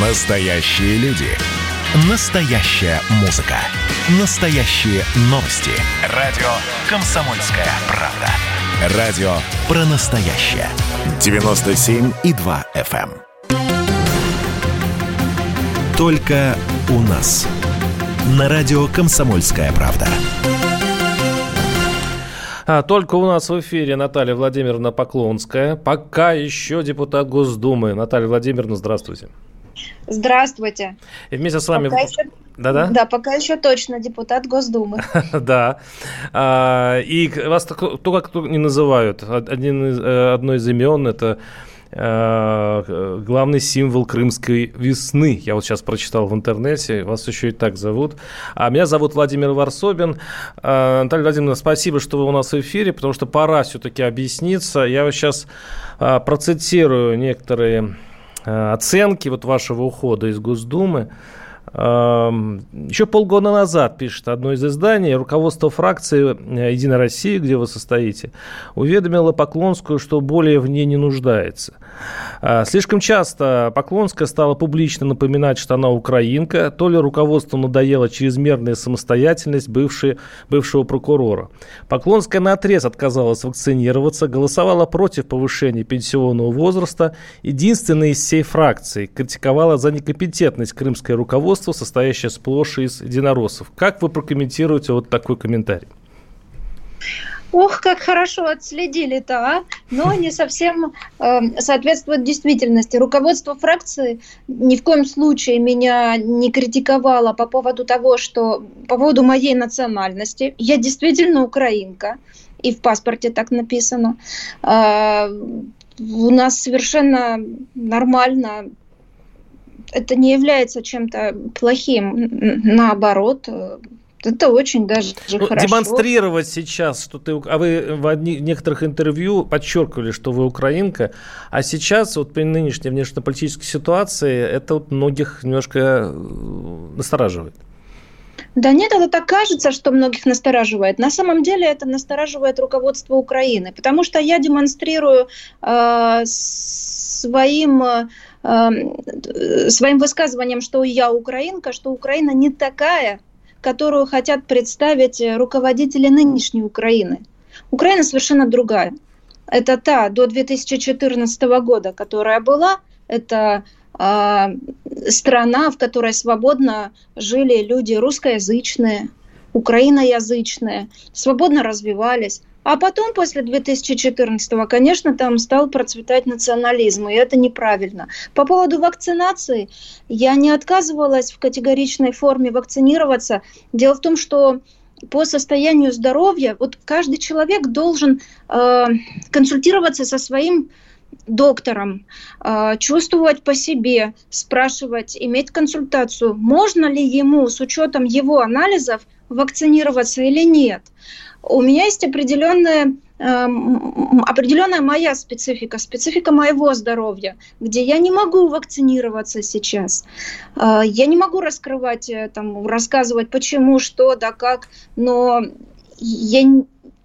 Настоящие люди. Настоящая музыка. Настоящие новости. Радио «Комсомольская правда». Радио про настоящее. 97,2 FM. эм. Только у нас. На радио «Комсомольская правда». А, только у нас в эфире Наталья Владимировна Поклонская, пока еще депутат Госдумы. Наталья Владимировна, здравствуйте. Здравствуйте. И вместе с вами... Пока еще... Да-да? Да, пока еще точно депутат Госдумы. Да. А, и вас кто как кто не называют. Один из, э, одно из имен это э, главный символ крымской весны. Я вот сейчас прочитал в интернете, вас еще и так зовут. А меня зовут Владимир Варсобин. А, Наталья Владимировна, спасибо, что вы у нас в эфире, потому что пора все-таки объясниться. Я вот сейчас а, процитирую некоторые оценки вот вашего ухода из Госдумы. Еще полгода назад, пишет одно из изданий, руководство фракции э, «Единая Россия», где вы состоите, уведомило Поклонскую, что более в ней не нуждается. А, слишком часто Поклонская стала публично напоминать, что она украинка, то ли руководству надоела чрезмерная самостоятельность бывшей, бывшего прокурора. Поклонская на отрез отказалась вакцинироваться, голосовала против повышения пенсионного возраста. Единственная из всей фракции критиковала за некомпетентность крымское руководство, состоящее сплошь из единороссов. Как вы прокомментируете вот такой комментарий? Ох, как хорошо отследили-то, а? Но не совсем э, соответствует действительности. Руководство фракции ни в коем случае меня не критиковало по поводу того, что по поводу моей национальности. Я действительно украинка, и в паспорте так написано. Э, у нас совершенно нормально это не является чем-то плохим. Наоборот, это очень даже ну, хорошо. Демонстрировать сейчас, что ты... А вы в одни, некоторых интервью подчеркивали, что вы украинка, а сейчас вот при нынешней внешнеполитической ситуации это вот многих немножко э, настораживает. Да нет, это так кажется, что многих настораживает. На самом деле это настораживает руководство Украины, потому что я демонстрирую э, своим э, своим высказыванием, что я украинка, что Украина не такая, которую хотят представить руководители нынешней Украины. Украина совершенно другая. Это та до 2014 года, которая была, это э, страна, в которой свободно жили люди русскоязычные, украиноязычные, свободно развивались. А потом, после 2014-го, конечно, там стал процветать национализм, и это неправильно. По поводу вакцинации, я не отказывалась в категоричной форме вакцинироваться. Дело в том, что по состоянию здоровья, вот каждый человек должен э, консультироваться со своим доктором, э, чувствовать по себе, спрашивать, иметь консультацию, можно ли ему с учетом его анализов вакцинироваться или нет у меня есть определенная эм, определенная моя специфика, специфика моего здоровья, где я не могу вакцинироваться сейчас. Э, я не могу раскрывать, э, там, рассказывать, почему, что, да как, но я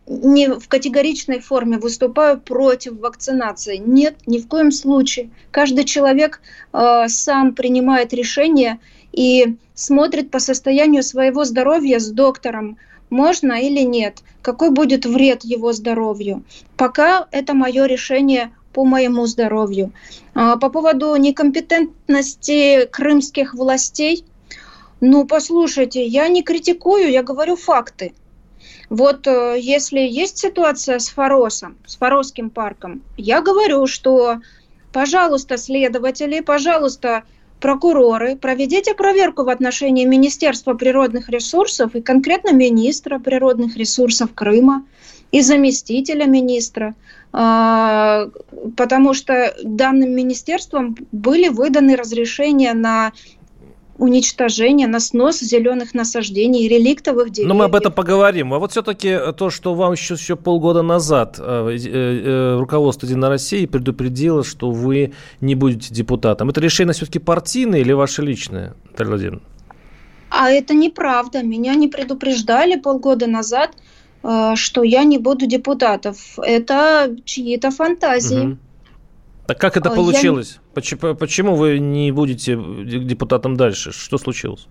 не в категоричной форме выступаю против вакцинации. Нет, ни в коем случае. Каждый человек э, сам принимает решение и смотрит по состоянию своего здоровья с доктором, можно или нет, какой будет вред его здоровью. Пока это мое решение по моему здоровью. А, по поводу некомпетентности крымских властей, ну, послушайте, я не критикую, я говорю факты. Вот э, если есть ситуация с Форосом, с Форосским парком, я говорю, что, пожалуйста, следователи, пожалуйста, прокуроры, проведите проверку в отношении Министерства природных ресурсов и конкретно министра природных ресурсов Крыма и заместителя министра, а, потому что данным министерством были выданы разрешения на уничтожение, на снос зеленых насаждений, реликтовых деревьев. Но мы об этом поговорим. А вот все-таки то, что вам еще, еще полгода назад э, э, э, руководство Единой России предупредило, что вы не будете депутатом. Это решение все-таки партийное или ваше личное, Наталья Владимировна? А это неправда. Меня не предупреждали полгода назад, э, что я не буду депутатов. Это чьи-то фантазии. Угу. Так как это получилось? Я... Почему, почему вы не будете депутатом дальше? Что случилось?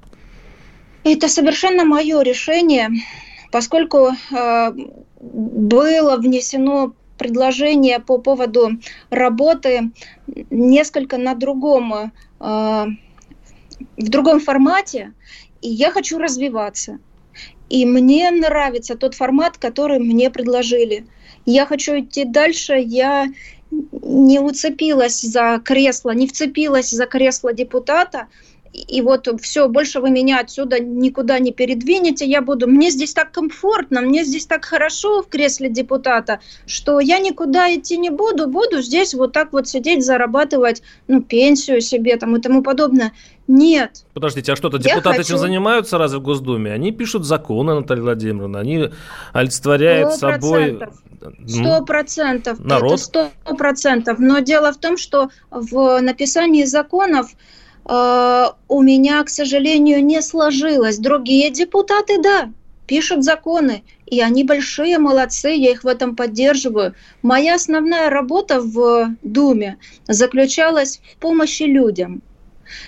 Это совершенно мое решение, поскольку э, было внесено предложение по поводу работы несколько на другом, э, в другом формате, и я хочу развиваться. И мне нравится тот формат, который мне предложили. Я хочу идти дальше, я не уцепилась за кресло, не вцепилась за кресло депутата, и вот все, больше вы меня отсюда никуда не передвинете, я буду, мне здесь так комфортно, мне здесь так хорошо в кресле депутата, что я никуда идти не буду, буду здесь вот так вот сидеть, зарабатывать, ну, пенсию себе там и тому подобное. Нет. Подождите, а что-то депутаты хочу... этим занимаются разве в Госдуме? Они пишут законы, Наталья Владимировна, они олицетворяют 100%. собой... Сто процентов. Народ. Сто процентов. Но дело в том, что в написании законов у меня, к сожалению, не сложилось. Другие депутаты, да, пишут законы, и они большие молодцы, я их в этом поддерживаю. Моя основная работа в Думе заключалась в помощи людям.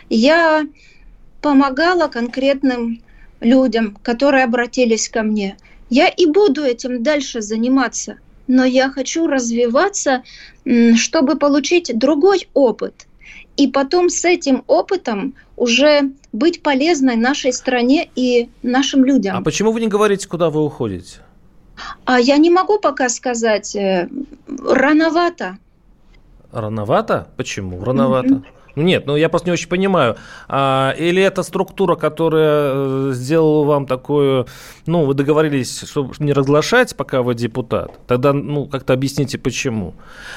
Я помогала конкретным людям, которые обратились ко мне. Я и буду этим дальше заниматься, но я хочу развиваться, чтобы получить другой опыт – и потом с этим опытом уже быть полезной нашей стране и нашим людям. А почему вы не говорите, куда вы уходите? А я не могу пока сказать. Э, рановато. Рановато? Почему? Рановато. Mm-hmm. Нет, ну я просто не очень понимаю. А, или это структура, которая э, сделала вам такое, ну, вы договорились, чтобы не разглашать, пока вы депутат, тогда, ну, как-то объясните, почему.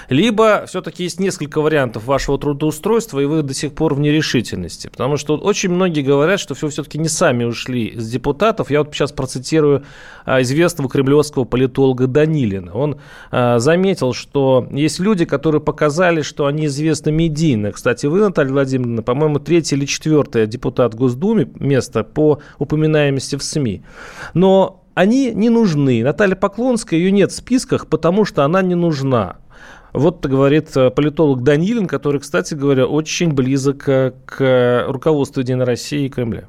Либо все-таки есть несколько вариантов вашего трудоустройства, и вы до сих пор в нерешительности. Потому что очень многие говорят, что все все-таки не сами ушли с депутатов. Я вот сейчас процитирую а, известного кремлевского политолога Данилина. Он а, заметил, что есть люди, которые показали, что они известны медийно. Кстати, вы Наталья Владимировна, по-моему, третья или четвертая депутат в Госдуме, место по упоминаемости в СМИ. Но они не нужны. Наталья Поклонская, ее нет в списках, потому что она не нужна. Вот говорит э, политолог Данилин, который, кстати говоря, очень близок э, к руководству Единой России и Кремля.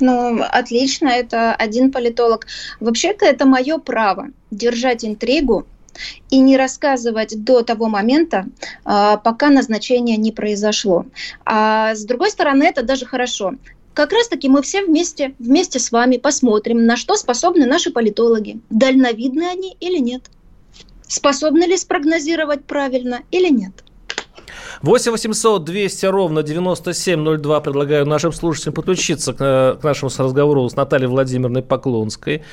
Ну, отлично, это один политолог. Вообще-то это мое право держать интригу и не рассказывать до того момента, а, пока назначение не произошло. А с другой стороны, это даже хорошо. Как раз-таки мы все вместе, вместе с вами посмотрим, на что способны наши политологи. Дальновидны они или нет? Способны ли спрогнозировать правильно или нет? 8 800 200 ровно 9702. Предлагаю нашим слушателям подключиться к, э, к нашему разговору с Натальей Владимировной Поклонской.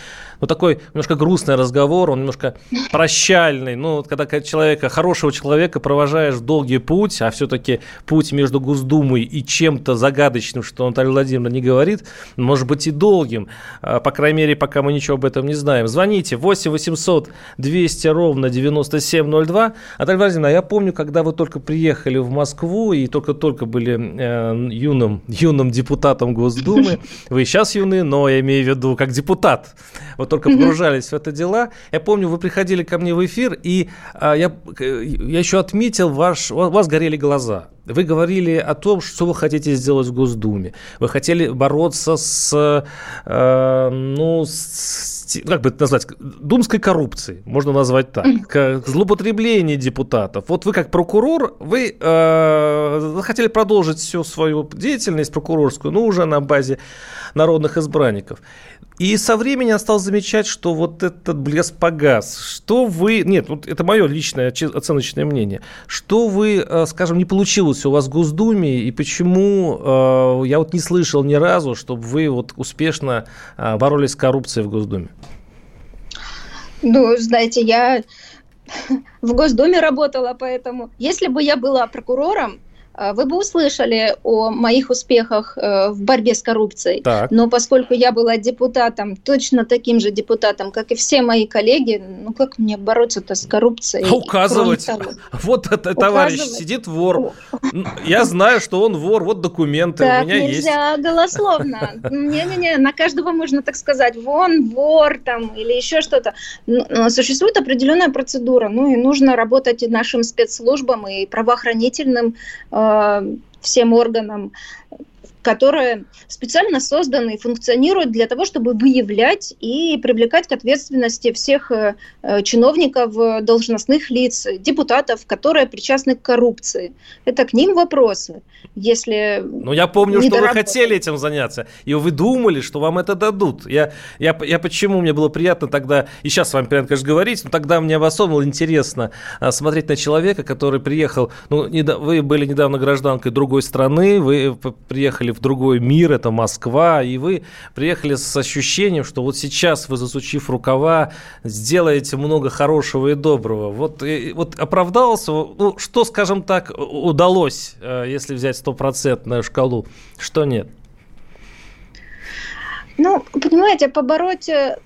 Ну, такой немножко грустный разговор, он немножко прощальный. Ну, вот когда человека, хорошего человека провожаешь долгий путь, а все-таки путь между Госдумой и чем-то загадочным, что Наталья Владимировна не говорит, может быть и долгим. А, по крайней мере, пока мы ничего об этом не знаем. Звоните 8 800 200 ровно 9702. Наталья Владимировна, я помню, когда вы только приехали в Москву и только-только были э, юным, юным депутатом Госдумы. Вы сейчас юны, но я имею в виду как депутат. Вот только погружались в это дела. Я помню, вы приходили ко мне в эфир, и а, я, я еще отметил, ваш, у вас горели глаза. Вы говорили о том, что вы хотите сделать в Госдуме. Вы хотели бороться с, э, ну, с, как бы это назвать, думской коррупцией, можно назвать так, к злоупотребление депутатов. Вот вы как прокурор, вы э, хотели продолжить всю свою деятельность прокурорскую, но уже на базе народных избранников. И со временем я стал замечать, что вот этот блеск погас. Что вы... Нет, вот это мое личное оценочное мнение. Что вы, э, скажем, не получилось у вас в Госдуме, и почему э, я вот не слышал ни разу, чтобы вы вот успешно э, боролись с коррупцией в Госдуме? Ну, знаете, я в Госдуме работала, поэтому если бы я была прокурором, вы бы услышали о моих успехах э, в борьбе с коррупцией. Так. Но поскольку я была депутатом, точно таким же депутатом, как и все мои коллеги, ну как мне бороться-то с коррупцией? А указывать. Вот это товарищ сидит вор. Я знаю, что он вор. Вот документы так у меня нельзя есть. голословно. Не-не-не, на каждого можно так сказать. Вон вор там или еще что-то. Существует определенная процедура. Ну и нужно работать и нашим спецслужбам, и правоохранительным э, всем органам которые специально созданы и функционируют для того, чтобы выявлять и привлекать к ответственности всех э, э, чиновников, э, должностных лиц, депутатов, которые причастны к коррупции. Это к ним вопросы. Если ну, я помню, что вы хотели этим заняться, и вы думали, что вам это дадут. Я, я, я почему мне было приятно тогда, и сейчас с вами приятно, конечно, говорить, но тогда мне было интересно а, смотреть на человека, который приехал, ну, не, вы были недавно гражданкой другой страны, вы приехали в другой мир, это Москва, и вы приехали с ощущением, что вот сейчас вы, засучив рукава, сделаете много хорошего и доброго. Вот, и, вот оправдался, ну, что, скажем так, удалось, э, если взять стопроцентную шкалу, что нет? Ну, понимаете, побороть э,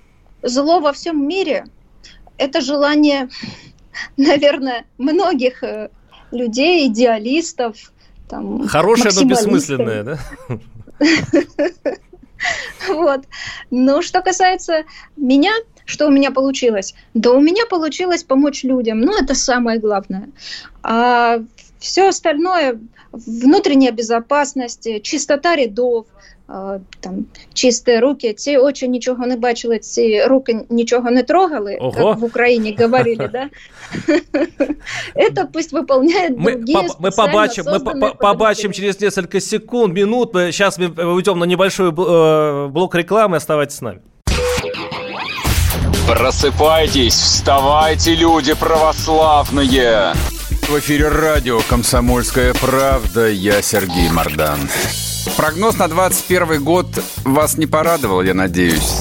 зло во всем мире – это желание, наверное, многих э, людей, идеалистов, там, Хорошее, но бессмысленное, да? Вот. Но что касается меня, что у меня получилось? Да у меня получилось помочь людям. Ну, это самое главное. А все остальное, внутренняя безопасность, чистота рядов, там чисті руки, ці очі нічого не бачили, ці руки нічого не трогали, Ого. как в Украине говорили, да? Это пусть выполняет мы, другие мы побачим, мы побачим через несколько секунд, минут. Сейчас мы уйдем на небольшой э, блок рекламы. Оставайтесь с нами. Просыпайтесь, вставайте, люди православные! В эфире радио «Комсомольская правда». Я Сергей Мордан. Прогноз на 21 год вас не порадовал, я надеюсь.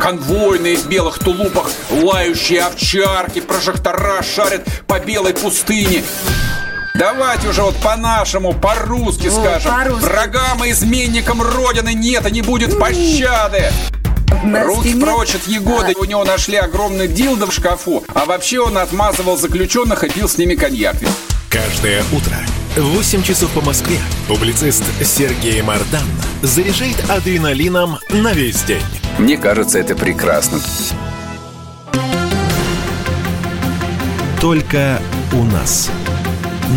Конвойные в белых тулупах, лающие овчарки, прожектора шарят по белой пустыне. Давайте уже вот по-нашему, по-русски ну, скажем. По Врагам и изменникам Родины нет и не будет пощады. Руки спине... прочь от Егоды. А. У него нашли огромный дилдо в шкафу. А вообще он отмазывал заключенных и пил с ними коньяк. Каждое утро 8 часов по Москве публицист Сергей Мардан заряжает адреналином на весь день. Мне кажется, это прекрасно. Только у нас.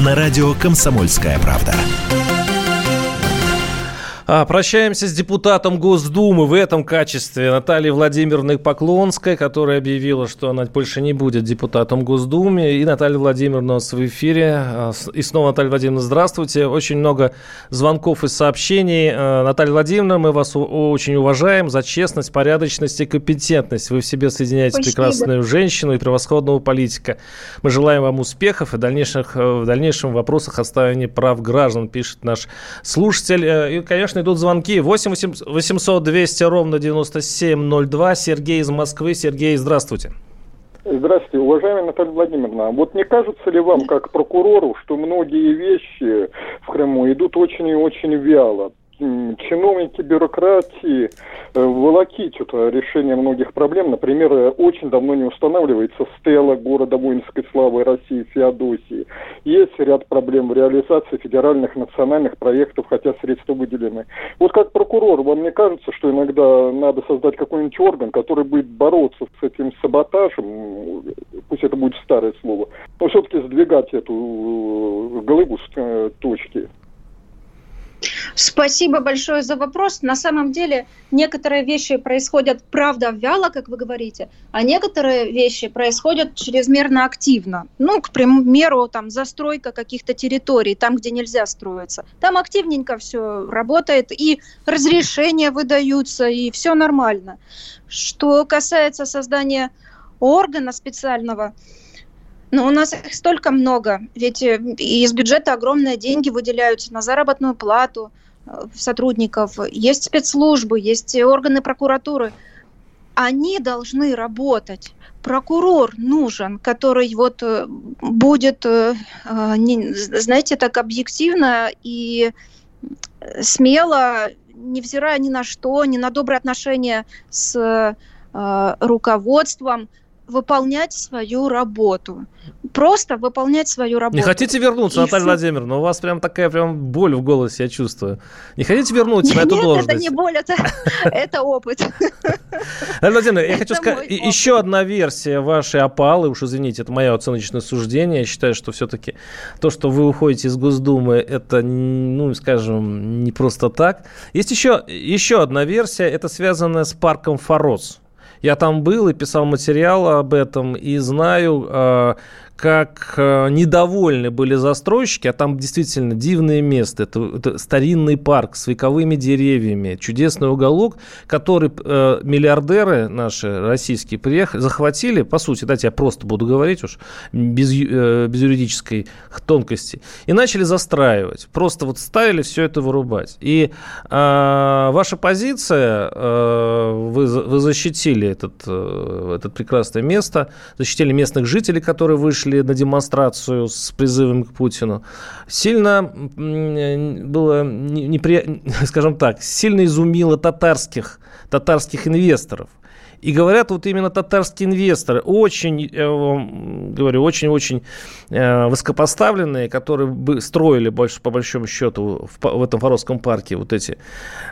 На радио «Комсомольская правда». А, прощаемся с депутатом Госдумы в этом качестве Натальей Владимировной Поклонской, которая объявила, что она больше не будет депутатом Госдумы. И Наталья Владимировна у нас в эфире. А, и снова, Наталья Владимировна, здравствуйте. Очень много звонков и сообщений. А, Наталья Владимировна, мы вас очень уважаем за честность, порядочность и компетентность. Вы в себе соединяете Спасибо. прекрасную женщину и превосходного политика. Мы желаем вам успехов и дальнейших, в дальнейшем вопросах отстаивания прав граждан, пишет наш слушатель. Э, и, конечно, конечно, идут звонки. 8 800 200 ровно 9702. Сергей из Москвы. Сергей, здравствуйте. Здравствуйте, уважаемая Наталья Владимировна. Вот не кажется ли вам, как прокурору, что многие вещи в Крыму идут очень и очень вяло? Чиновники бюрократии э, волокитят решение многих проблем. Например, э, очень давно не устанавливается стела города воинской славы России Феодосии. Есть ряд проблем в реализации федеральных национальных проектов, хотя средства выделены. Вот как прокурор, вам не кажется, что иногда надо создать какой-нибудь орган, который будет бороться с этим саботажем, пусть это будет старое слово, но все-таки сдвигать эту э, голову с точки? Спасибо большое за вопрос. На самом деле некоторые вещи происходят, правда, вяло, как вы говорите, а некоторые вещи происходят чрезмерно активно. Ну, к примеру, там застройка каких-то территорий, там, где нельзя строиться. Там активненько все работает, и разрешения выдаются, и все нормально. Что касается создания органа специального, но у нас их столько много, ведь э, из бюджета огромные деньги выделяются на заработную плату э, сотрудников, есть спецслужбы, есть органы прокуратуры. они должны работать. Прокурор нужен, который вот э, будет, знаете, так объективно и смело, невзирая ни на что, ни на добрые отношения с руководством, выполнять свою работу. Просто выполнять свою работу. Не хотите вернуться, и Наталья все... Владимировна? У вас прям такая прям боль в голосе, я чувствую. Не хотите вернуться на эту Нет, должность? это не боль, это, это опыт. Наталья Владимировна, я хочу сказать, еще одна версия вашей опалы, уж извините, это мое оценочное суждение. Я считаю, что все-таки то, что вы уходите из Госдумы, это, ну, скажем, не просто так. Есть еще, еще одна версия, это связанная с парком Форос. Я там был и писал материал об этом, и знаю, а, как э, недовольны были застройщики, а там действительно дивное место. Это, это старинный парк с вековыми деревьями, чудесный уголок, который э, миллиардеры наши российские приехали, захватили, по сути, дайте я просто буду говорить уж, без, э, без юридической тонкости, и начали застраивать. Просто вот ставили все это вырубать. И э, ваша позиция, э, вы, вы защитили этот, э, это прекрасное место, защитили местных жителей, которые вышли вышли на демонстрацию с призывом к Путину, сильно было, непри... скажем так, сильно изумило татарских, татарских инвесторов. И говорят, вот именно татарские инвесторы, очень, говорю, очень-очень э, высокопоставленные, которые бы строили больше, по большому счету в, этом Форосском парке вот эти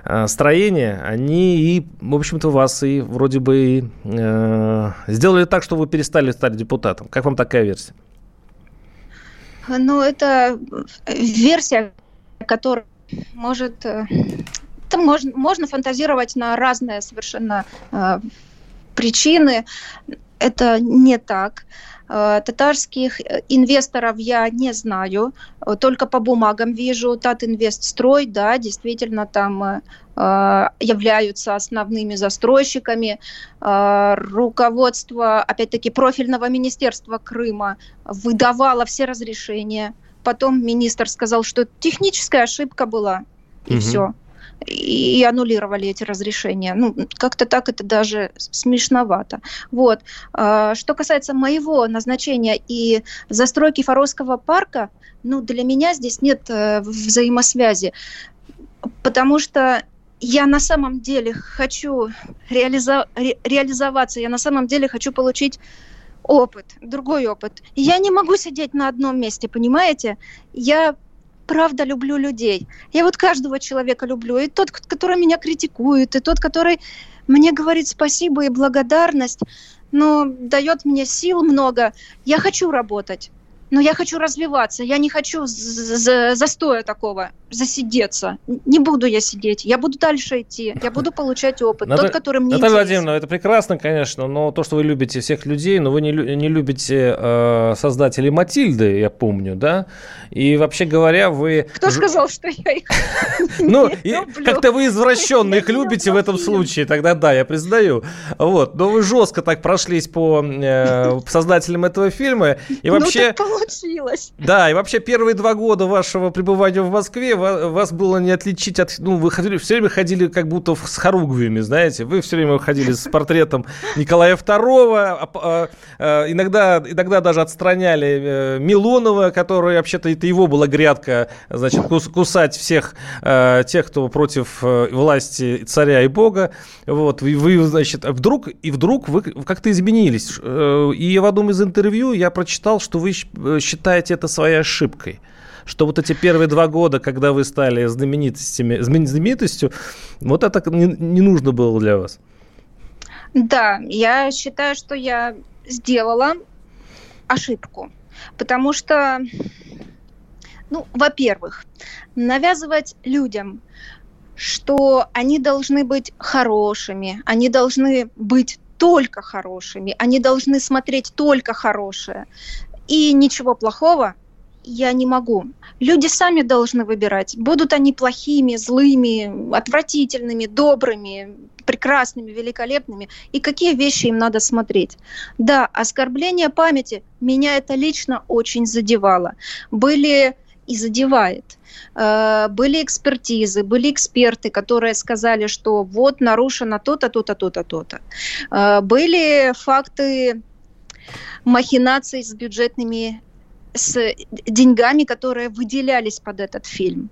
э, строения, они и, в общем-то, вас и вроде бы э, сделали так, что вы перестали стать депутатом. Как вам такая версия? Ну, это версия, которая может это можно, можно фантазировать на разные совершенно причины это не так. Э, татарских инвесторов я не знаю, только по бумагам вижу. Татинвестстрой, да, действительно там э, являются основными застройщиками. Э, руководство, опять-таки, профильного министерства Крыма выдавало все разрешения. Потом министр сказал, что техническая ошибка была, и угу. все и аннулировали эти разрешения. Ну, как-то так это даже смешновато. Вот. А, что касается моего назначения и застройки Форосского парка, ну, для меня здесь нет э, взаимосвязи, потому что я на самом деле хочу реализо- ре- реализоваться, я на самом деле хочу получить опыт, другой опыт. Я не могу сидеть на одном месте, понимаете? Я правда люблю людей. Я вот каждого человека люблю. И тот, который меня критикует, и тот, который мне говорит спасибо и благодарность, но дает мне сил много. Я хочу работать но я хочу развиваться, я не хочу застоя такого, засидеться. Не буду я сидеть, я буду дальше идти, я буду получать опыт, Наталья, тот, который мне Наталья Владимировна, это прекрасно, конечно, но то, что вы любите всех людей, но вы не, не любите э, создателей Матильды, я помню, да? И вообще говоря, вы... Кто сказал, что я их Ну, как-то вы извращенно их любите в этом случае, тогда да, я признаю. Вот, но вы жестко так прошлись по э, создателям этого фильма, и ну, вообще получилось. Да, и вообще первые два года вашего пребывания в Москве вас было не отличить от... Ну, вы ходили, все время ходили как будто с хоругвями, знаете. Вы все время ходили с портретом Николая II. А, а, а, иногда, иногда даже отстраняли э, Милонова, который, вообще-то, это его была грядка, значит, кусать всех э, тех, кто против э, власти царя и бога. Вот, вы, вы значит, вдруг, и вдруг вы как-то изменились. И в одном из интервью я прочитал, что вы считаете это своей ошибкой? Что вот эти первые два года, когда вы стали знаменитостями, знаменитостью, вот это не, не нужно было для вас? Да, я считаю, что я сделала ошибку. Потому что, ну, во-первых, навязывать людям, что они должны быть хорошими, они должны быть только хорошими, они должны смотреть только хорошее. И ничего плохого я не могу. Люди сами должны выбирать, будут они плохими, злыми, отвратительными, добрыми, прекрасными, великолепными, и какие вещи им надо смотреть. Да, оскорбление памяти меня это лично очень задевало. Были и задевает. Э, были экспертизы, были эксперты, которые сказали, что вот нарушено то-то, то-то, то-то, то-то. Э, были факты махинаций с бюджетными с деньгами, которые выделялись под этот фильм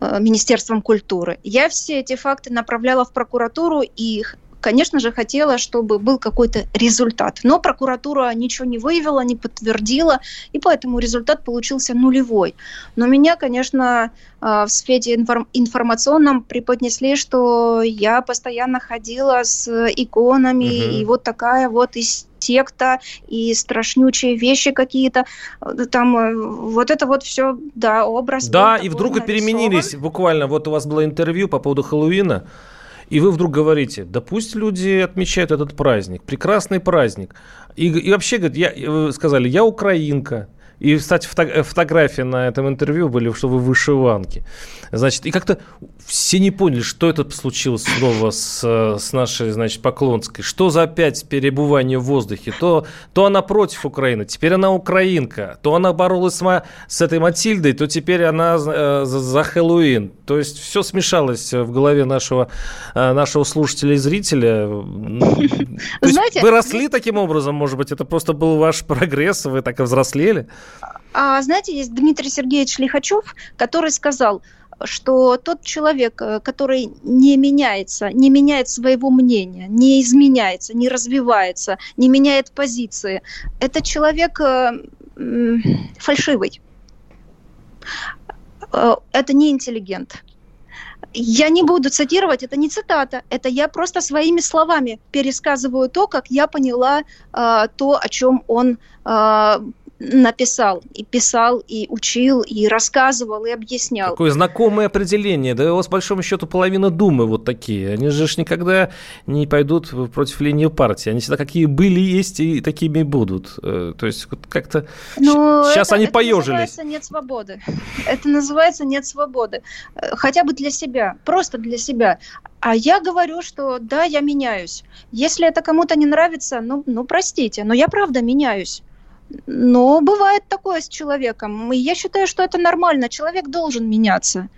э, Министерством культуры. Я все эти факты направляла в прокуратуру, и конечно же, хотела, чтобы был какой-то результат. Но прокуратура ничего не выявила, не подтвердила, и поэтому результат получился нулевой. Но меня, конечно, э, в свете информационном преподнесли, что я постоянно ходила с иконами, угу. и вот такая вот из секта и страшнючие вещи какие-то. Там э, вот это вот все, да, образ. Да, и вдруг и переменились. Буквально вот у вас было интервью по поводу Хэллоуина. И вы вдруг говорите, да пусть люди отмечают этот праздник, прекрасный праздник. И, и вообще, говорит, я, вы сказали, я украинка, и, кстати, фото- фотографии на этом интервью были, что вы в вышиванке. Значит, и как-то все не поняли, что это случилось снова с, с нашей, значит, Поклонской. Что за опять перебывание в воздухе? То, то она против Украины, теперь она украинка. То она боролась с, с этой Матильдой, то теперь она э, за, за Хэллоуин. То есть все смешалось в голове нашего, э, нашего слушателя и зрителя. Знаете, вы росли таким образом, может быть, это просто был ваш прогресс, вы так и взрослели? А знаете, есть Дмитрий Сергеевич Лихачев, который сказал, что тот человек, э, который не меняется, не меняет своего мнения, не изменяется, не развивается, не меняет позиции, это человек э, фальшивый. Э, это не интеллигент. Я не буду цитировать, это не цитата, это я просто своими словами пересказываю то, как я поняла э, то, о чем он написал, и писал, и учил, и рассказывал, и объяснял. Такое знакомое определение. Да у вас, большому счету, половина Думы вот такие. Они же ж никогда не пойдут против линии партии. Они всегда какие были, есть, и такими будут. Э, то есть вот как-то Но сейчас это, они это поежились. Это называется нет свободы. Это называется нет свободы. Э, хотя бы для себя, просто для себя. А я говорю, что да, я меняюсь. Если это кому-то не нравится, ну, ну простите, но я правда меняюсь. Но бывает такое с человеком. И я считаю, что это нормально. Человек должен меняться.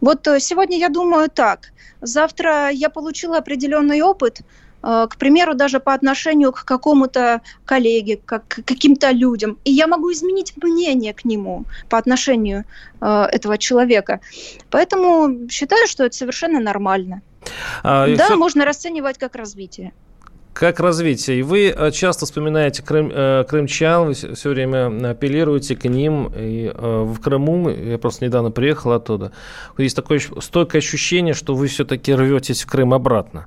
Вот э, сегодня я думаю так. Завтра я получила определенный опыт, э, к примеру, даже по отношению к какому-то коллеге, как, к каким-то людям. И я могу изменить мнение к нему по отношению э, этого человека. Поэтому считаю, что это совершенно нормально. А, да, все... можно расценивать как развитие. Как развитие? И вы э, часто вспоминаете крым, э, крымчан, вы все время апеллируете к ним. И э, в Крыму, я просто недавно приехал оттуда, есть такое стойкое ощущение, что вы все-таки рветесь в Крым обратно.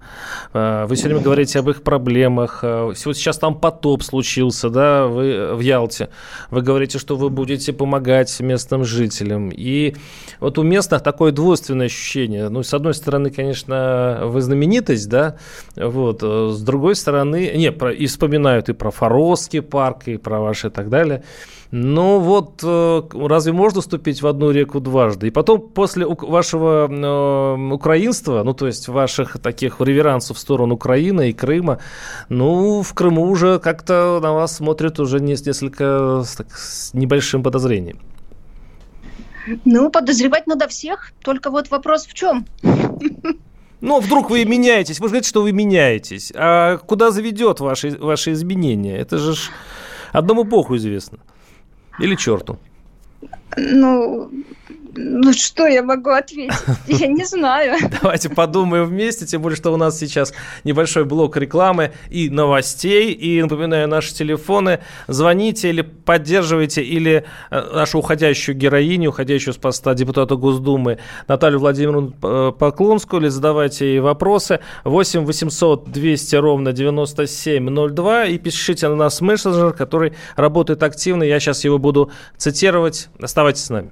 Вы все время говорите об их проблемах. Вот сейчас там потоп случился, да, вы в Ялте. Вы говорите, что вы будете помогать местным жителям. И вот у местных такое двойственное ощущение. Ну, с одной стороны, конечно, вы знаменитость, да, вот, с другой стороны, не, про, и вспоминают и про Форосский парк, и про ваши и так далее. Но вот э, разве можно ступить в одну реку дважды? И потом после вашего э, украинства, ну то есть ваших таких реверансов в сторону Украины и Крыма, ну в Крыму уже как-то на вас смотрят уже не, несколько так, с небольшим подозрением. Ну, подозревать надо всех, только вот вопрос в чем? Ну, вдруг вы меняетесь. Вы же говорите, что вы меняетесь. А куда заведет ваши, ваши изменения? Это же ж одному богу известно. Или черту. Ну, ну, что я могу ответить? Я не знаю. Давайте подумаем вместе, тем более, что у нас сейчас небольшой блок рекламы и новостей. И напоминаю, наши телефоны. Звоните или поддерживайте, или э, нашу уходящую героиню, уходящую с поста депутата Госдумы Наталью Владимировну э, Поклонскую, или задавайте ей вопросы. 8 800 200 ровно 9702. И пишите на нас мессенджер, который работает активно. Я сейчас его буду цитировать. Оставайтесь с нами.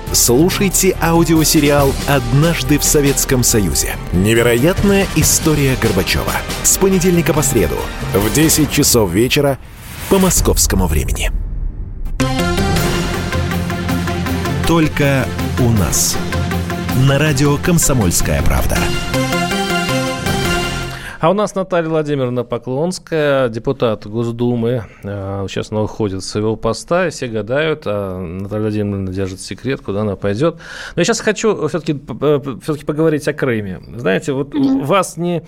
Слушайте аудиосериал «Однажды в Советском Союзе». Невероятная история Горбачева. С понедельника по среду в 10 часов вечера по московскому времени. Только у нас. На радио «Комсомольская правда». А у нас Наталья Владимировна Поклонская, депутат Госдумы. Э, сейчас она уходит с своего поста, и все гадают, а Наталья Владимировна держит секрет, куда она пойдет. Но я сейчас хочу все-таки все поговорить о Крыме. Знаете, вот mm-hmm. вас не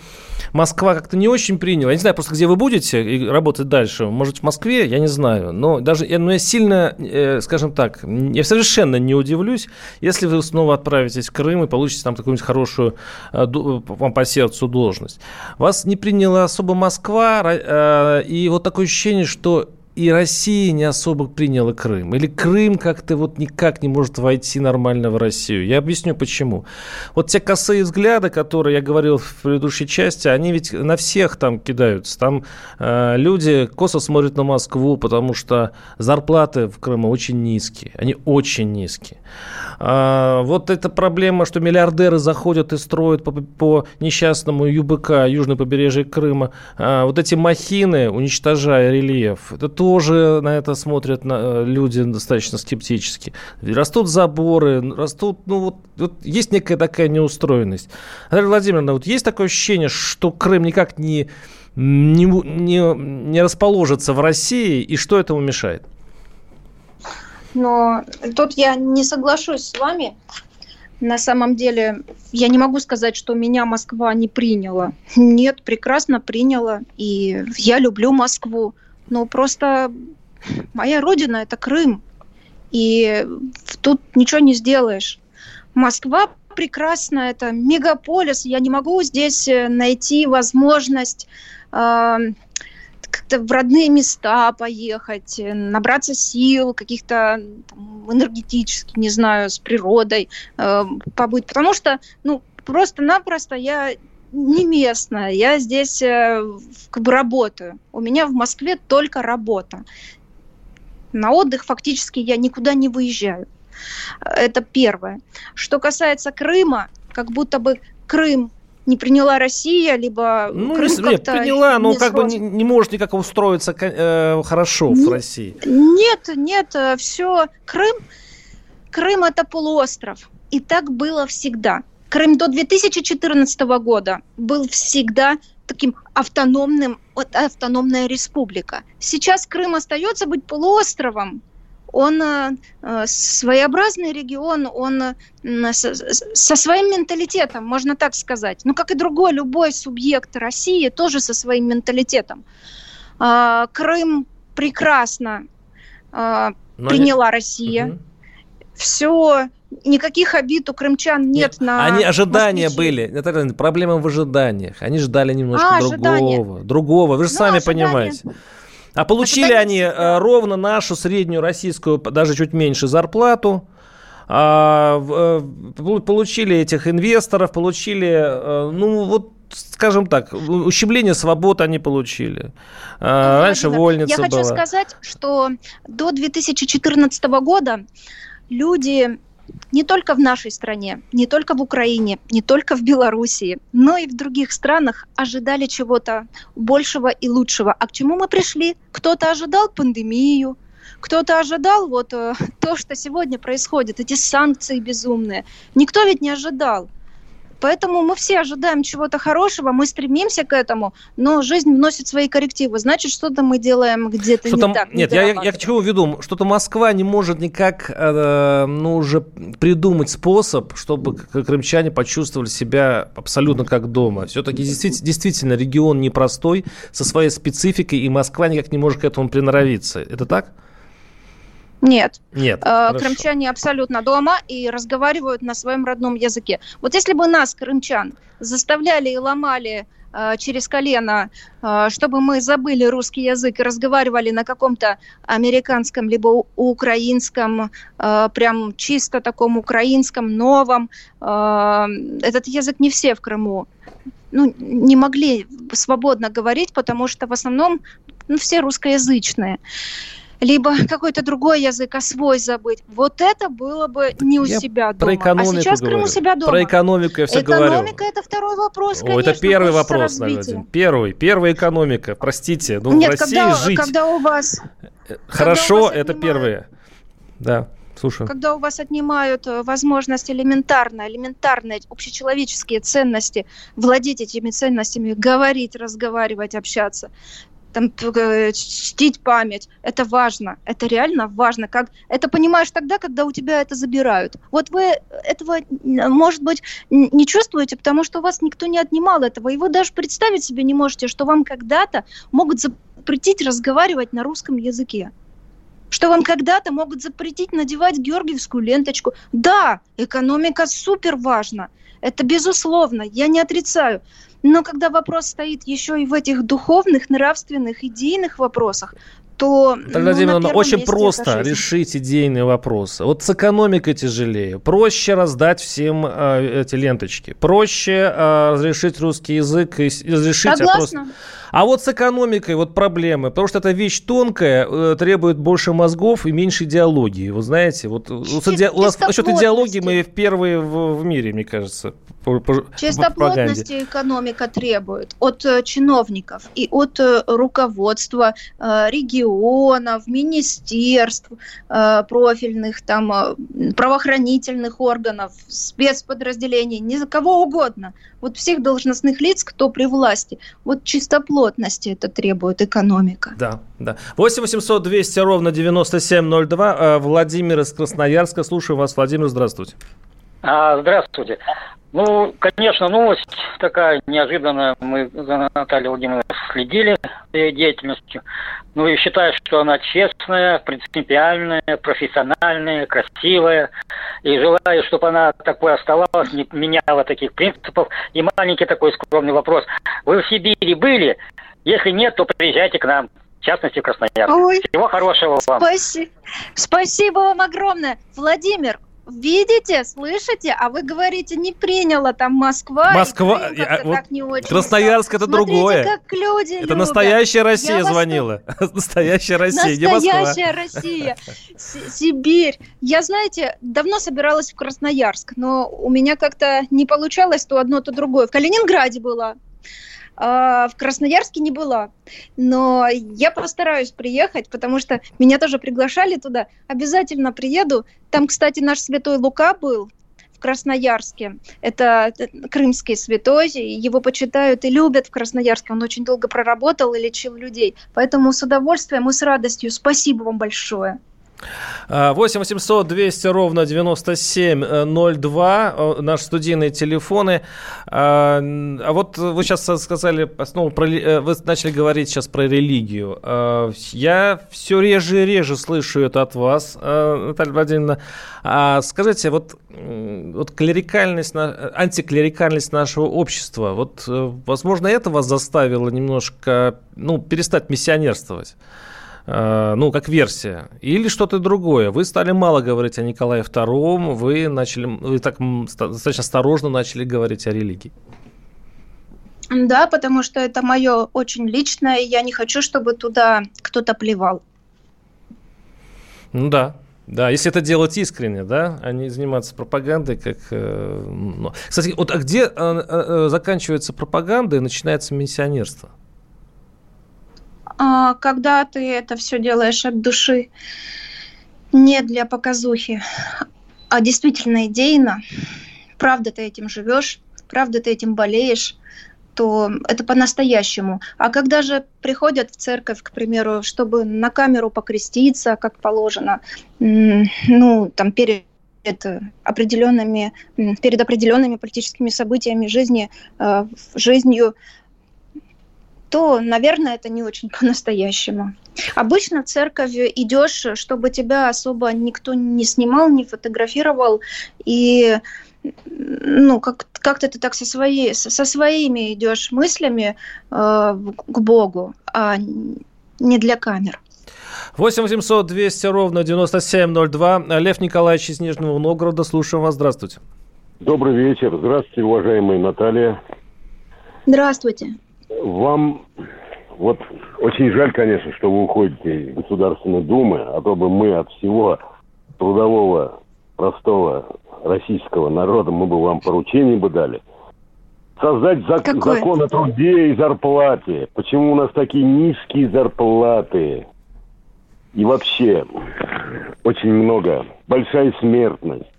Москва как-то не очень приняла. Я не знаю просто, где вы будете и работать дальше. Может, в Москве, я не знаю. Но даже но я сильно, э, скажем так, я совершенно не удивлюсь, если вы снова отправитесь в Крым и получите там какую-нибудь хорошую э, вам по сердцу должность. Вас не приняла особо Москва, э, и вот такое ощущение, что и Россия не особо приняла Крым. Или Крым как-то вот никак не может войти нормально в Россию. Я объясню почему. Вот те косые взгляды, которые я говорил в предыдущей части, они ведь на всех там кидаются. Там э, люди косо смотрят на Москву, потому что зарплаты в Крыму очень низкие. Они очень низкие. А, вот эта проблема, что миллиардеры заходят и строят по, по несчастному ЮБК, южное побережье Крыма, а, вот эти махины, уничтожая рельеф, это тоже на это смотрят на, э, люди достаточно скептически. Растут заборы, растут, ну вот, вот есть некая такая неустроенность. Наталья Владимировна, вот есть такое ощущение, что Крым никак не, не, не, не расположится в России, и что этому мешает? Но тут я не соглашусь с вами. На самом деле, я не могу сказать, что меня Москва не приняла. Нет, прекрасно приняла. И я люблю Москву. Но просто моя родина – это Крым. И тут ничего не сделаешь. Москва прекрасна, это мегаполис. Я не могу здесь э, найти возможность э, как-то в родные места поехать, э, набраться сил каких-то энергетических, не знаю, с природой э, побыть. Потому что, ну, просто-напросто я не местная, я здесь э, как бы работаю. У меня в Москве только работа. На отдых фактически я никуда не выезжаю. Это первое. Что касается Крыма, как будто бы Крым не приняла Россия, либо ну, Крым не, нет, приняла, но как бы не, не может никак устроиться э, хорошо в России. Нет, нет, э, все. Крым, Крым это полуостров, и так было всегда. Крым до 2014 года был всегда таким автономным, автономная республика. Сейчас Крым остается быть полуостровом, он э, э, своеобразный регион, он э, со, со своим менталитетом, можно так сказать. Ну, как и другой, любой субъект России тоже со своим менталитетом. Э, Крым прекрасно э, приняла Россия. Угу. Все никаких обид у крымчан нет, нет на Они ожидания москвичей. были. Это проблема в ожиданиях. Они ждали немножко а, другого. Ожидания. Другого. Вы же ну, сами ожидания. понимаете. А получили они э, ровно нашу среднюю российскую, даже чуть меньше зарплату. А, э, получили этих инвесторов, получили, э, ну вот скажем так, ущемление свобод они получили. А, раньше вольница Я была. хочу сказать, что до 2014 года люди не только в нашей стране, не только в Украине, не только в Белоруссии, но и в других странах ожидали чего-то большего и лучшего. А к чему мы пришли? Кто-то ожидал пандемию, кто-то ожидал вот э, то, что сегодня происходит, эти санкции безумные. Никто ведь не ожидал. Поэтому мы все ожидаем чего-то хорошего, мы стремимся к этому, но жизнь вносит свои коррективы. Значит, что-то мы делаем где-то что не так. Нет, я, я, я к чему веду? Что-то Москва не может никак э, ну, уже придумать способ, чтобы крымчане почувствовали себя абсолютно как дома. Все-таки действительно, действительно регион непростой, со своей спецификой, и Москва никак не может к этому приноровиться. Это так? Нет. Нет. Э, крымчане абсолютно дома и разговаривают на своем родном языке. Вот если бы нас, крымчан, заставляли и ломали э, через колено, э, чтобы мы забыли русский язык и разговаривали на каком-то американском либо украинском, э, прям чисто таком украинском, новом. Э, этот язык не все в Крыму ну, не могли свободно говорить, потому что в основном ну, все русскоязычные. Либо какой-то другой язык, а свой забыть. Вот это было бы не у я себя дома. А сейчас говорю. Крым у себя дома. Про экономику я все Экономика говорю. Экономика это второй вопрос, О, конечно. это первый вопрос. Владимир. Первый. Первая экономика. Простите. Ну, Нет, в России когда, жить когда у вас хорошо, вас это отнимают- первое. Да, слушаю. когда у вас отнимают э, возможность элементарно, элементарные общечеловеческие ценности, владеть этими ценностями, говорить, разговаривать, общаться, там, чтить память, это важно, это реально важно. Как, это понимаешь тогда, когда у тебя это забирают. Вот вы этого, может быть, не чувствуете, потому что у вас никто не отнимал этого, и вы даже представить себе не можете, что вам когда-то могут запретить разговаривать на русском языке что вам когда-то могут запретить надевать георгиевскую ленточку. Да, экономика супер важна. Это безусловно, я не отрицаю. Но когда вопрос стоит еще и в этих духовных, нравственных, идейных вопросах, то... Наталья ну, Владимировна, на первом очень просто решить идейные вопросы. Вот с экономикой тяжелее. Проще раздать всем э, эти ленточки. Проще э, разрешить русский язык и разрешить. Согласна. А вот с экономикой вот проблемы, потому что эта вещь тонкая, э, требует больше мозгов и меньше идеологии. Вы знаете, вот э, с иде- у нас насчет идеологии мы впервые в, в мире, мне кажется, по, по-. Чистоплотности экономика требует от э, чиновников и от э, руководства э, регионов, министерств э, профильных, там, э, правоохранительных органов, спецподразделений, не за кого угодно. Вот всех должностных лиц, кто при власти. Вот чистоплотности это требует экономика. Да, да. 8 800 200 ровно 9702. Э, Владимир из Красноярска. Слушаю вас, Владимир, здравствуйте. А, здравствуйте. Ну, конечно, новость такая неожиданная. Мы за Натальей Владимировной следили за ее деятельностью. Ну и считаю, что она честная, принципиальная, профессиональная, красивая. И желаю, чтобы она такой оставалась, не меняла таких принципов. И маленький такой скромный вопрос. Вы в Сибири были? Если нет, то приезжайте к нам. В частности, в Красноярск. Ой, Всего хорошего вам. спаси- Спасибо вам огромное. Владимир, видите, слышите? А вы говорите, не приняла там Москва. и Москва, я- как-то вот так не очень Красноярск это Смотрите, другое. как люди Это любят. настоящая Россия Я вас звонила. Настоящая Россия, не Москва. Настоящая Россия, Сибирь. Я, знаете, давно собиралась в Красноярск, но у меня как-то не получалось то одно, то другое. В Калининграде была, а в Красноярске не была. Но я постараюсь приехать, потому что меня тоже приглашали туда. Обязательно приеду. Там, кстати, наш святой Лука был в Красноярске. Это э, крымский святой, его почитают и любят в Красноярске. Он очень долго проработал и лечил людей. Поэтому с удовольствием и с радостью. Спасибо вам большое. А, 8 800 200 ровно 9702. э, Наши студийные телефоны. А а вот вы сейчас сказали, снова про, э, вы начали говорить сейчас про религию. А, Я все реже и реже слышу это от вас, э, Наталья Владимировна. А Скажите, вот, вот клерикальность, антиклерикальность нашего общества, вот, э, возможно, это вас заставило немножко ну, перестать миссионерствовать? Э, ну, как версия, или что-то другое. Вы стали мало говорить о Николае II, вы начали, вы так достаточно осторожно начали говорить о религии. Да, потому что это мое очень личное, и я не хочу, чтобы туда кто-то плевал. Ну да, да, если это делать искренне, да, а не заниматься пропагандой, как... э, ну. Кстати, вот а где э, заканчивается пропаганда и начинается миссионерство? А когда ты это все делаешь от души, не для показухи, а действительно идейно, правда ты этим живешь, правда ты этим болеешь, то это по-настоящему. А когда же приходят в церковь, к примеру, чтобы на камеру покреститься, как положено, ну, там, перед определенными, перед определенными политическими событиями жизни, э, жизнью, то, наверное, это не очень по-настоящему. Обычно в церковь идешь, чтобы тебя особо никто не снимал, не фотографировал, и ну, как, как-то ты так со, своей, со своими идешь мыслями э, к Богу, а не для камер. 8 800 200 ровно 9702. Лев Николаевич из Нижнего Новгорода, слушаем вас, здравствуйте. Добрый вечер. Здравствуйте, уважаемая Наталья. Здравствуйте. Вам вот очень жаль, конечно, что вы уходите из Государственной Думы, а то бы мы от всего трудового, простого российского народа, мы бы вам поручение бы дали. Создать зак- закон о труде и зарплате. Почему у нас такие низкие зарплаты? И вообще, очень много, большая смертность,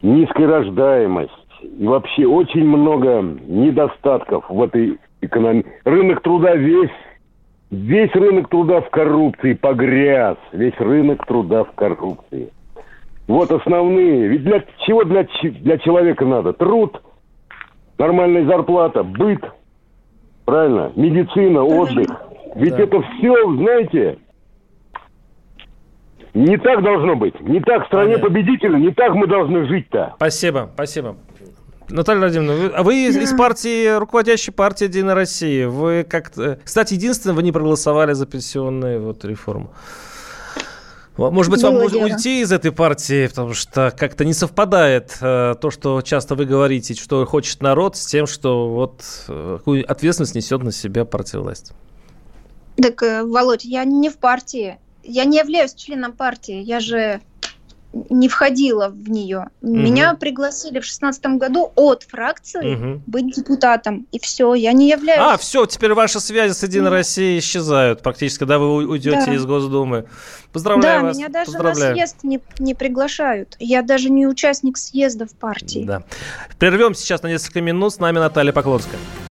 низкая рождаемость. И вообще очень много недостатков в этой экономии. Рынок труда весь, весь рынок труда в коррупции погряз. Весь рынок труда в коррупции. Вот основные. Ведь для чего для, для человека надо? Труд, нормальная зарплата, быт, правильно, медицина, отдых. Ведь да. это все, знаете, не так должно быть. Не так в стране Понятно. победителя, не так мы должны жить-то. Спасибо, спасибо. Наталья Владимировна, а вы да. из партии, руководящей партии «Единая Россия». Вы как -то... Кстати, единственное, вы не проголосовали за пенсионную вот реформу. Может быть, Было вам нужно уйти из этой партии, потому что как-то не совпадает э, то, что часто вы говорите, что хочет народ, с тем, что вот э, какую ответственность несет на себя партия власти. Так, э, Володь, я не в партии. Я не являюсь членом партии. Я же не входила в нее. Угу. Меня пригласили в шестнадцатом году от фракции угу. быть депутатом. И все, я не являюсь. А, все, теперь ваши связи с Единой Россией исчезают практически, когда вы уйдете да. из Госдумы. Поздравляю да, вас. меня даже на съезд не, не приглашают. Я даже не участник съезда в партии. Да. Прервем сейчас на несколько минут. С нами Наталья Поклонская.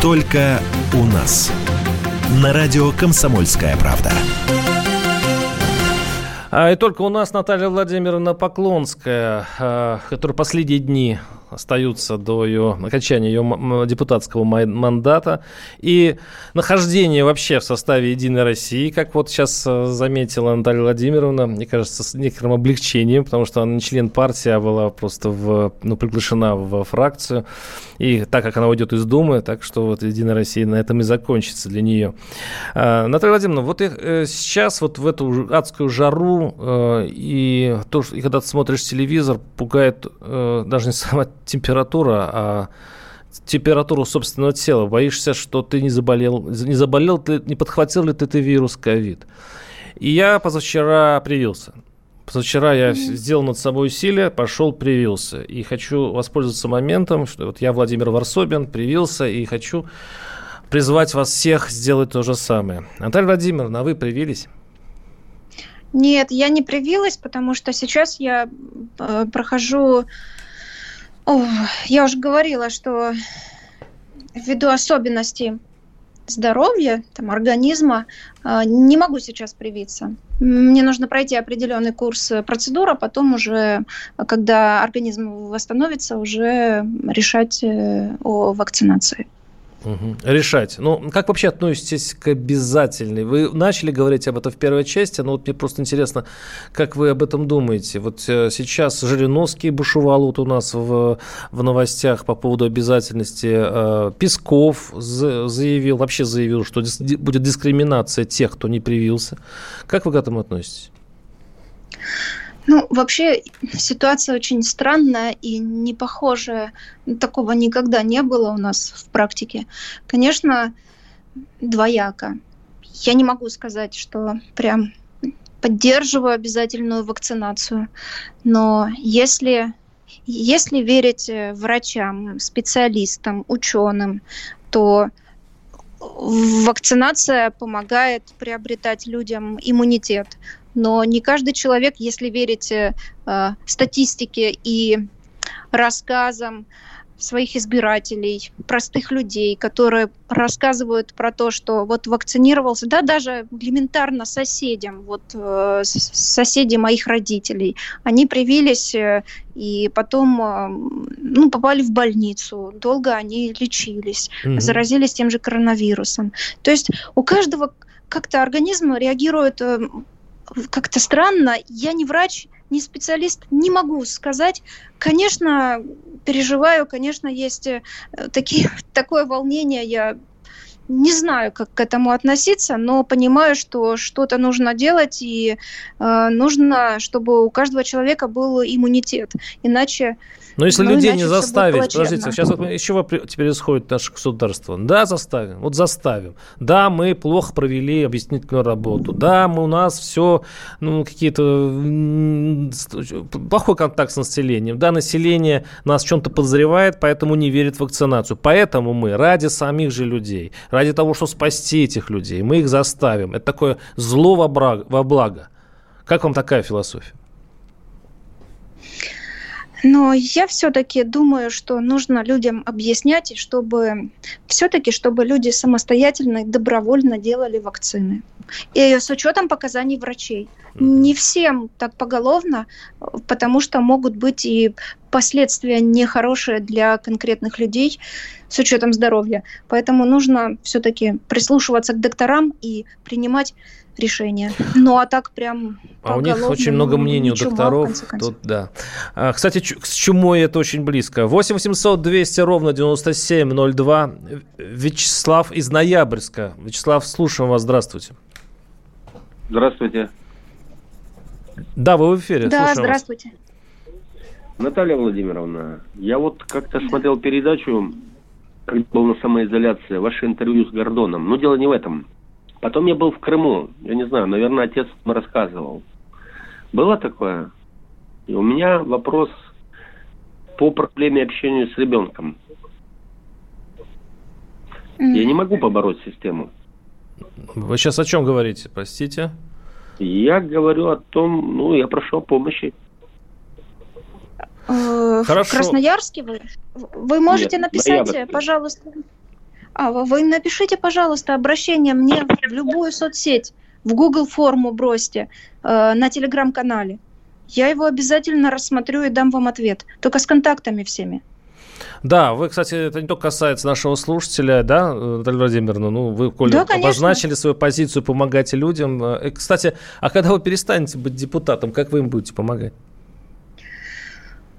Только у нас. На радио «Комсомольская правда». А и только у нас Наталья Владимировна Поклонская, а, которая последние дни остаются до ее окончания ее депутатского мандата. И нахождение вообще в составе «Единой России», как вот сейчас э, заметила Наталья Владимировна, мне кажется, с некоторым облегчением, потому что она не член партии, а была просто в, ну, приглашена в фракцию. И так как она уйдет из Думы, так что вот «Единая Россия» на этом и закончится для нее. А, Наталья Владимировна, вот э, сейчас вот в эту адскую жару э, и то, что и когда ты смотришь телевизор, пугает даже не сама температура, а температуру собственного тела. Боишься, что ты не заболел, не заболел, ты, не подхватил ли ты, ты вирус ковид. И я позавчера привился. Позавчера я сделал над собой усилие, пошел, привился. И хочу воспользоваться моментом, что вот я, Владимир Варсобин, привился, и хочу призвать вас всех сделать то же самое. Наталья Владимировна, а вы привились? Нет, я не привилась, потому что сейчас я э, прохожу я уже говорила, что ввиду особенностей здоровья, там, организма, а, не могу сейчас привиться. Мне нужно пройти определенный курс процедур, а потом уже, когда организм восстановится, уже решать э, о вакцинации. Угу. Решать. Ну, как вообще относитесь к обязательной? Вы начали говорить об этом в первой части, но вот мне просто интересно, как вы об этом думаете? Вот э, сейчас Жириновский бушевал вот у нас в, в новостях по поводу обязательности. Э, Песков заявил, вообще заявил, что будет дискриминация тех, кто не привился. Как вы к этому относитесь? Ну, вообще ситуация очень странная и не похожая. Такого никогда не было у нас в практике. Конечно, двояко. Я не могу сказать, что прям поддерживаю обязательную вакцинацию, но если, если верить врачам, специалистам, ученым, то вакцинация помогает приобретать людям иммунитет. Но не каждый человек, если верить э, статистике и рассказам, своих избирателей, простых людей, которые рассказывают про то, что вот вакцинировался, да, даже элементарно соседям, вот э, соседи моих родителей, они привились э, и потом э, ну, попали в больницу, долго они лечились, mm-hmm. заразились тем же коронавирусом. То есть у каждого как-то организм реагирует э, как-то странно. Я не врач, не специалист, не могу сказать. Конечно, переживаю, конечно, есть э, такие, такое волнение, я не знаю, как к этому относиться, но понимаю, что что-то нужно делать, и э, нужно, чтобы у каждого человека был иммунитет. Иначе но если ну, людей не заставить, подождите, сейчас вот еще чего теперь исходит наше государство? Да, заставим, вот заставим. Да, мы плохо провели объяснительную работу. Да, мы, у нас все, ну, какие-то плохой контакт с населением. Да, население нас в чем-то подозревает, поэтому не верит в вакцинацию. Поэтому мы ради самих же людей, ради того, чтобы спасти этих людей, мы их заставим. Это такое зло во благо. Как вам такая философия? Но я все-таки думаю, что нужно людям объяснять, чтобы все-таки, чтобы люди самостоятельно и добровольно делали вакцины. И с учетом показаний врачей. Не всем так поголовно, потому что могут быть и последствия нехорошие для конкретных людей с учетом здоровья. Поэтому нужно все-таки прислушиваться к докторам и принимать решение. Ну а так прям. А у них очень много мнений у докторов. Тут, да. А, кстати, с чумой это очень близко. 8 800 200 ровно 9702. Вячеслав из Ноябрьска. Вячеслав, слушаем вас. Здравствуйте. Здравствуйте. Да, вы в эфире. Да, слушаем здравствуйте. Вас. Наталья Владимировна, я вот как-то смотрел передачу, когда был на самоизоляции, ваше интервью с Гордоном. Но дело не в этом. Потом я был в Крыму. Я не знаю, наверное, отец рассказывал. Было такое? И у меня вопрос по проблеме общения с ребенком. Я не могу побороть систему. Вы сейчас о чем говорите, простите? Я говорю о том, ну, я прошу о помощи. Э, Хорошо. В Красноярске вы? Вы можете Нет, написать, пожалуйста. А вы напишите, пожалуйста, обращение мне в любую соцсеть, в Google форму бросьте, э, на телеграм-канале. Я его обязательно рассмотрю и дам вам ответ. Только с контактами всеми. Да, вы, кстати, это не только касается нашего слушателя, да, Наталья Владимировна, ну, вы, Коля, да, обозначили свою позицию, помогайте людям. И, кстати, а когда вы перестанете быть депутатом, как вы им будете помогать?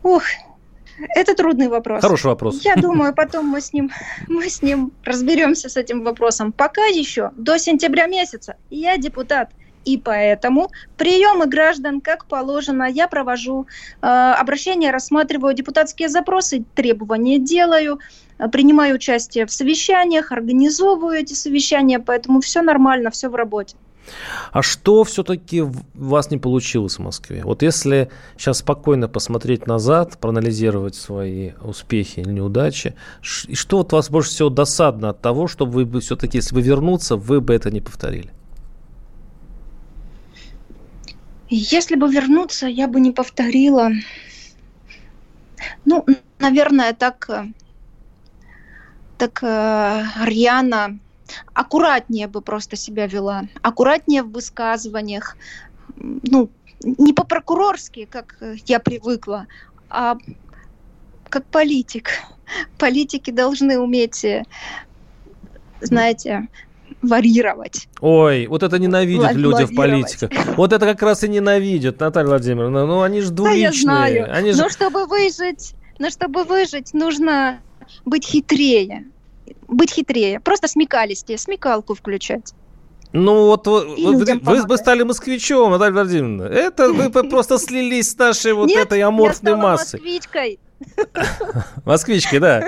Ух, это трудный вопрос. Хороший вопрос. Я думаю, потом мы с ним, мы с ним разберемся с этим вопросом. Пока еще до сентября месяца я депутат. И поэтому приемы граждан, как положено, я провожу, э, обращения рассматриваю, депутатские запросы, требования делаю, э, принимаю участие в совещаниях, организовываю эти совещания, поэтому все нормально, все в работе. А что все-таки у вас не получилось в Москве? Вот если сейчас спокойно посмотреть назад, проанализировать свои успехи или неудачи, и что вот вас больше всего досадно от того, чтобы вы бы все-таки, если вы вернуться, вы бы это не повторили? Если бы вернуться, я бы не повторила. Ну, наверное, так, э, так э, рьяно аккуратнее бы просто себя вела, аккуратнее в высказываниях, ну, не по-прокурорски, как я привыкла, а как политик. Политики должны уметь, э, знаете, варьировать. Ой, вот это ненавидят люди в политиках. Вот это как раз и ненавидят, Наталья Владимировна. Ну, они же двуличные. Да, я знаю. Они же... Но чтобы выжить, но чтобы выжить, нужно быть хитрее быть хитрее, просто смекалистее, смекалку включать. Ну вот вы, вы бы стали москвичом, Наталья Владимировна. Это вы просто слились с нашей вот Нет, этой аморфной массой. москвичкой. Москвичкой, да.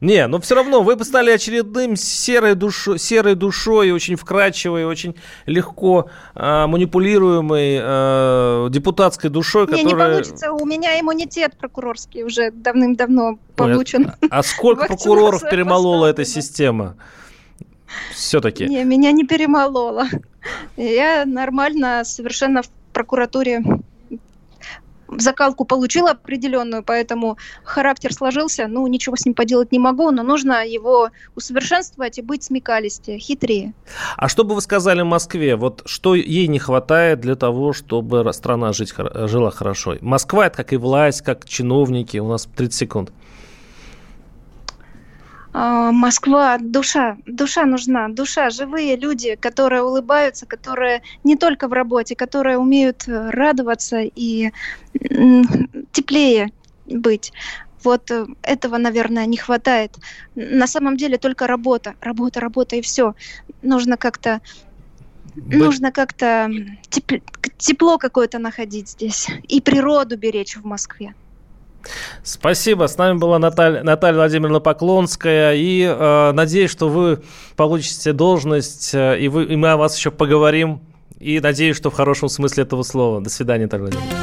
Не, но все равно вы бы стали очередным серой, душой, серой душой, очень вкрадчивой, очень легко э, манипулируемой э, депутатской душой, не, которая... Не, получится. У меня иммунитет прокурорский уже давным-давно получен. А, а сколько прокуроров перемолола эта система? Все-таки. Не, меня не перемолола. Я нормально, совершенно в прокуратуре закалку получила определенную, поэтому характер сложился. Ну, ничего с ним поделать не могу, но нужно его усовершенствовать и быть смекалистее, хитрее. А что бы вы сказали Москве? Вот что ей не хватает для того, чтобы страна жить, жила хорошо? Москва, это как и власть, как чиновники. У нас 30 секунд. А, Москва, душа, душа нужна, душа, живые люди, которые улыбаются, которые не только в работе, которые умеют э, радоваться и теплее быть. Вот э, этого, наверное, не хватает. На самом деле только работа, работа, работа и все. Нужно как-то Быть... нужно как-то тепло какое-то находить здесь и природу беречь в Москве. Спасибо. С нами была Наталья, Наталья Владимировна Поклонская. И э, надеюсь, что вы получите должность, э, и, вы, и мы о вас еще поговорим. И надеюсь, что в хорошем смысле этого слова. До свидания, Наталья Владимировна.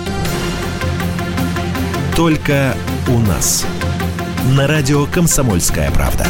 Только у нас. На радио «Комсомольская правда».